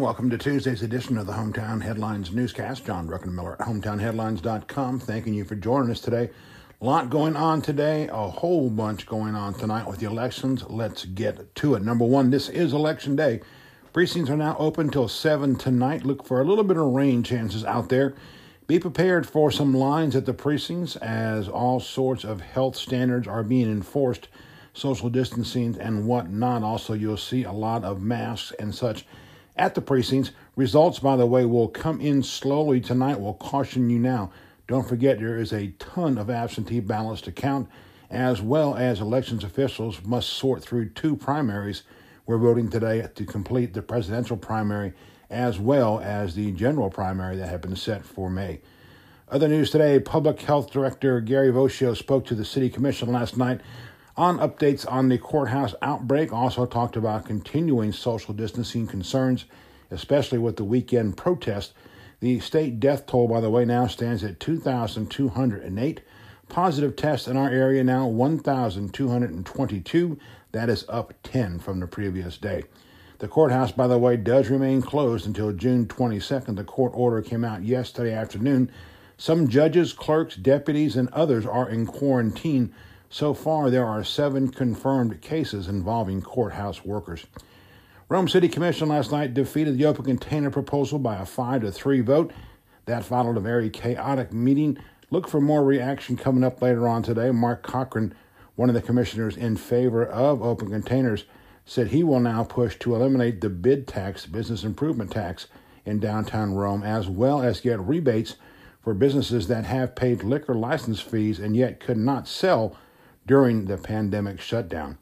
welcome to Tuesday's edition of the Hometown Headlines newscast. John Druckenmiller at hometownheadlines.com. Thanking you for joining us today. A lot going on today, a whole bunch going on tonight with the elections. Let's get to it. Number one, this is election day. Precincts are now open till 7 tonight. Look for a little bit of rain chances out there. Be prepared for some lines at the precincts as all sorts of health standards are being enforced, social distancing and whatnot. Also, you'll see a lot of masks and such at the precincts. Results, by the way, will come in slowly tonight. We'll caution you now. Don't forget, there is a ton of absentee ballots to count, as well as elections officials must sort through two primaries. We're voting today to complete the presidential primary as well as the general primary that had been set for May. Other news today Public Health Director Gary Voccio spoke to the City Commission last night on updates on the courthouse outbreak, also talked about continuing social distancing concerns, especially with the weekend protest. The state death toll, by the way, now stands at 2,208. Positive tests in our area now 1,222. That is up 10 from the previous day. The courthouse, by the way, does remain closed until June 22nd. The court order came out yesterday afternoon. Some judges, clerks, deputies, and others are in quarantine so far, there are seven confirmed cases involving courthouse workers. Rome City Commission last night defeated the open container proposal by a 5 to 3 vote. That followed a very chaotic meeting. Look for more reaction coming up later on today. Mark Cochran, one of the commissioners in favor of open containers, said he will now push to eliminate the bid tax, business improvement tax, in downtown Rome, as well as get rebates for businesses that have paid liquor license fees and yet could not sell during the pandemic shutdown.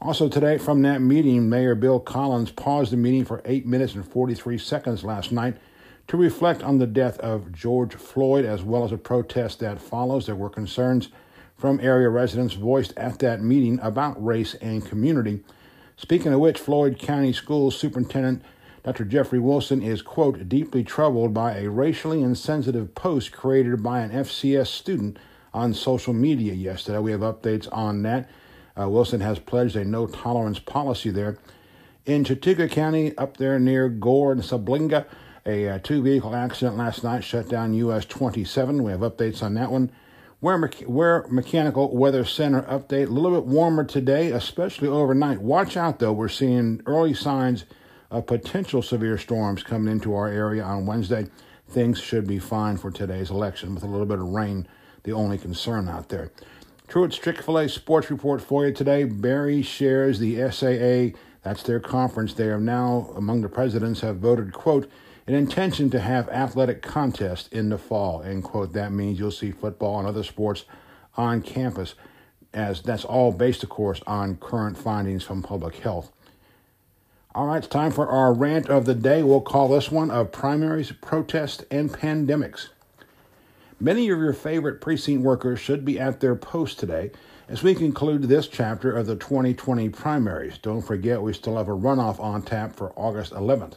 Also, today from that meeting, Mayor Bill Collins paused the meeting for 8 minutes and 43 seconds last night to reflect on the death of George Floyd as well as a protest that follows. There were concerns from area residents voiced at that meeting about race and community. Speaking of which, Floyd County Schools Superintendent Dr. Jeffrey Wilson is, quote, deeply troubled by a racially insensitive post created by an FCS student on social media yesterday. We have updates on that. Uh, Wilson has pledged a no tolerance policy there. In Chattooga County, up there near Gore and Subligna, a uh, two vehicle accident last night shut down US 27. We have updates on that one. Where, Where Mechanical Weather Center update. A little bit warmer today, especially overnight. Watch out though, we're seeing early signs of potential severe storms coming into our area on Wednesday. Things should be fine for today's election with a little bit of rain the only concern out there. Truett's Chick fil A sports report for you today. Berry shares the SAA, that's their conference. They are now, among the presidents, have voted, quote, an intention to have athletic contests in the fall, end quote. That means you'll see football and other sports on campus, as that's all based, of course, on current findings from public health. All right, it's time for our rant of the day. We'll call this one of primaries, protests, and pandemics. Many of your favorite precinct workers should be at their posts today as we conclude this chapter of the 2020 primaries. Don't forget, we still have a runoff on tap for August 11th.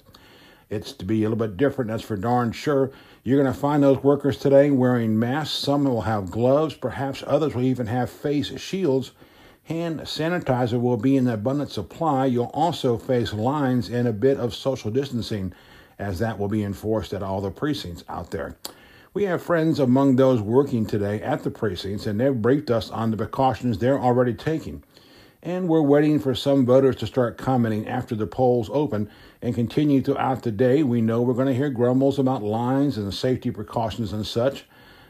It's to be a little bit different, that's for darn sure. You're going to find those workers today wearing masks. Some will have gloves, perhaps others will even have face shields. Hand sanitizer will be in abundant supply. You'll also face lines and a bit of social distancing, as that will be enforced at all the precincts out there. We have friends among those working today at the precincts, and they've briefed us on the precautions they're already taking. And we're waiting for some voters to start commenting after the polls open and continue throughout the day. We know we're going to hear grumbles about lines and safety precautions and such.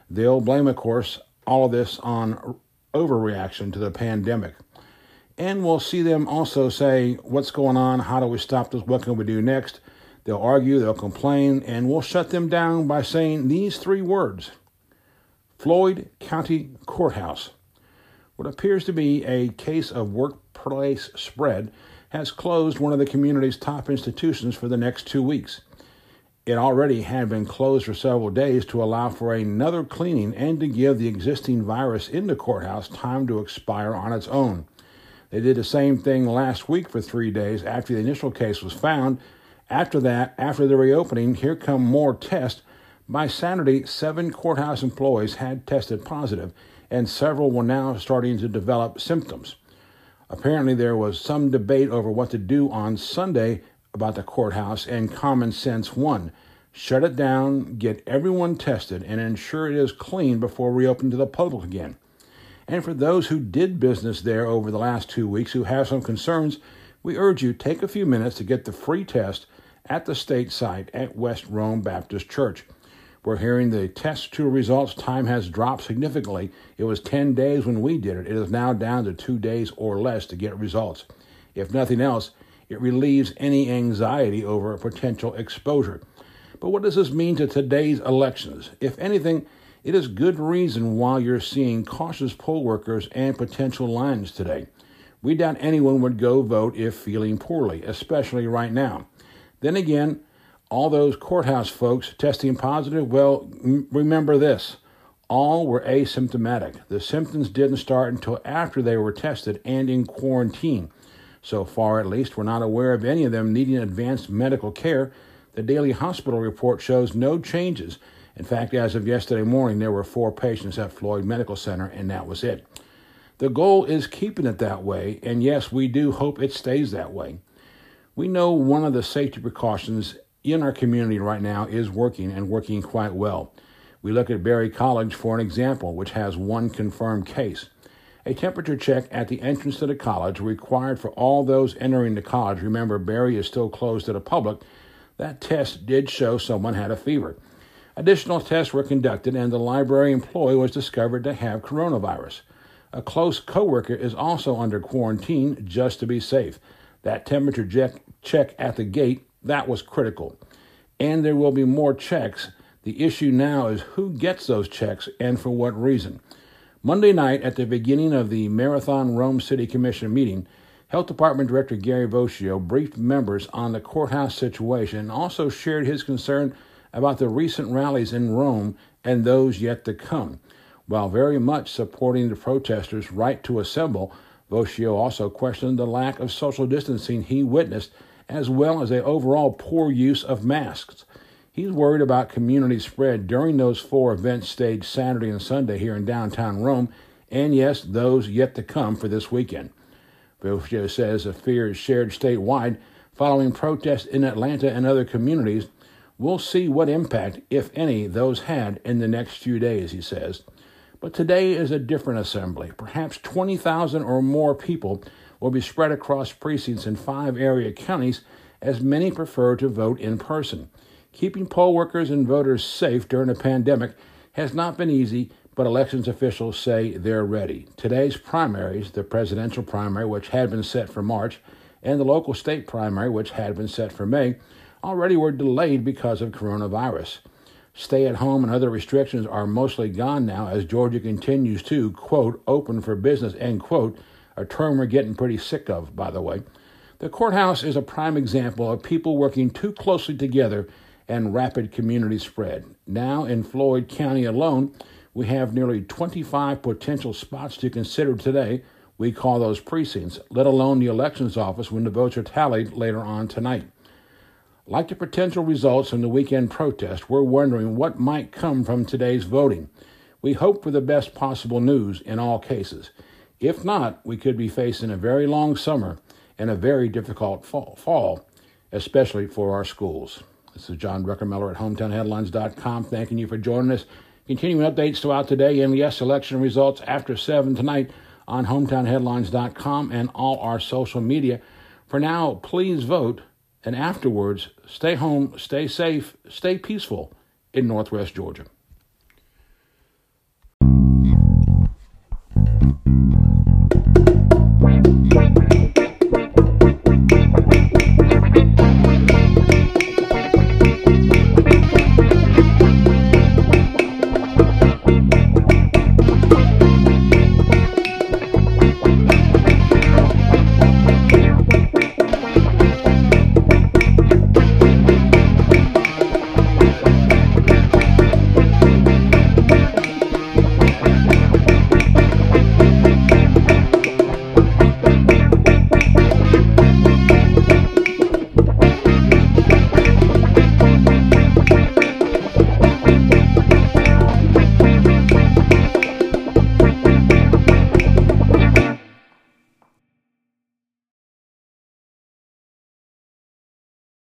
They'll blame, of course, all of this on overreaction to the pandemic. And we'll see them also say, What's going on? How do we stop this? What can we do next? They'll argue, they'll complain, and we'll shut them down by saying these three words Floyd County Courthouse. What appears to be a case of workplace spread has closed one of the community's top institutions for the next two weeks. It already had been closed for several days to allow for another cleaning and to give the existing virus in the courthouse time to expire on its own. They did the same thing last week for three days after the initial case was found after that, after the reopening, here come more tests. By Saturday, seven courthouse employees had tested positive, and several were now starting to develop symptoms. Apparently, there was some debate over what to do on Sunday about the courthouse, and common sense won. Shut it down, get everyone tested, and ensure it is clean before reopening to the public again. And for those who did business there over the last two weeks who have some concerns, we urge you take a few minutes to get the free test at the state site at West Rome Baptist Church. We're hearing the test to results time has dropped significantly. It was 10 days when we did it. It is now down to two days or less to get results. If nothing else, it relieves any anxiety over potential exposure. But what does this mean to today's elections? If anything, it is good reason why you're seeing cautious poll workers and potential lines today. We doubt anyone would go vote if feeling poorly, especially right now. Then again, all those courthouse folks testing positive, well, remember this all were asymptomatic. The symptoms didn't start until after they were tested and in quarantine. So far, at least, we're not aware of any of them needing advanced medical care. The daily hospital report shows no changes. In fact, as of yesterday morning, there were four patients at Floyd Medical Center, and that was it. The goal is keeping it that way, and yes, we do hope it stays that way. We know one of the safety precautions in our community right now is working and working quite well. We look at Berry College for an example, which has one confirmed case. A temperature check at the entrance to the college required for all those entering the college. Remember, Berry is still closed to the public. That test did show someone had a fever. Additional tests were conducted, and the library employee was discovered to have coronavirus. A close coworker is also under quarantine just to be safe. That temperature check, check at the gate that was critical. And there will be more checks. The issue now is who gets those checks and for what reason. Monday night, at the beginning of the Marathon Rome City Commission meeting, Health Department Director Gary Voccio briefed members on the courthouse situation and also shared his concern about the recent rallies in Rome and those yet to come. While very much supporting the protesters' right to assemble, Voccio also questioned the lack of social distancing he witnessed as well as a overall poor use of masks. He's worried about community spread during those four events staged Saturday and Sunday here in downtown Rome, and yes, those yet to come for this weekend. Voccio says the fear is shared statewide following protests in Atlanta and other communities. We'll see what impact, if any, those had in the next few days, he says. But today is a different assembly. Perhaps 20,000 or more people will be spread across precincts in five area counties, as many prefer to vote in person. Keeping poll workers and voters safe during a pandemic has not been easy, but elections officials say they're ready. Today's primaries, the presidential primary, which had been set for March, and the local state primary, which had been set for May, already were delayed because of coronavirus. Stay at home and other restrictions are mostly gone now as Georgia continues to, quote, open for business, end quote, a term we're getting pretty sick of, by the way. The courthouse is a prime example of people working too closely together and rapid community spread. Now, in Floyd County alone, we have nearly 25 potential spots to consider today. We call those precincts, let alone the elections office when the votes are tallied later on tonight. Like the potential results from the weekend protest, we're wondering what might come from today's voting. We hope for the best possible news in all cases. If not, we could be facing a very long summer and a very difficult fall, especially for our schools. This is John Druckenmiller at HometownHeadlines.com, thanking you for joining us. Continuing updates throughout today, and yes, election results after 7 tonight on HometownHeadlines.com and all our social media. For now, please vote, and afterwards, stay home, stay safe, stay peaceful in Northwest Georgia.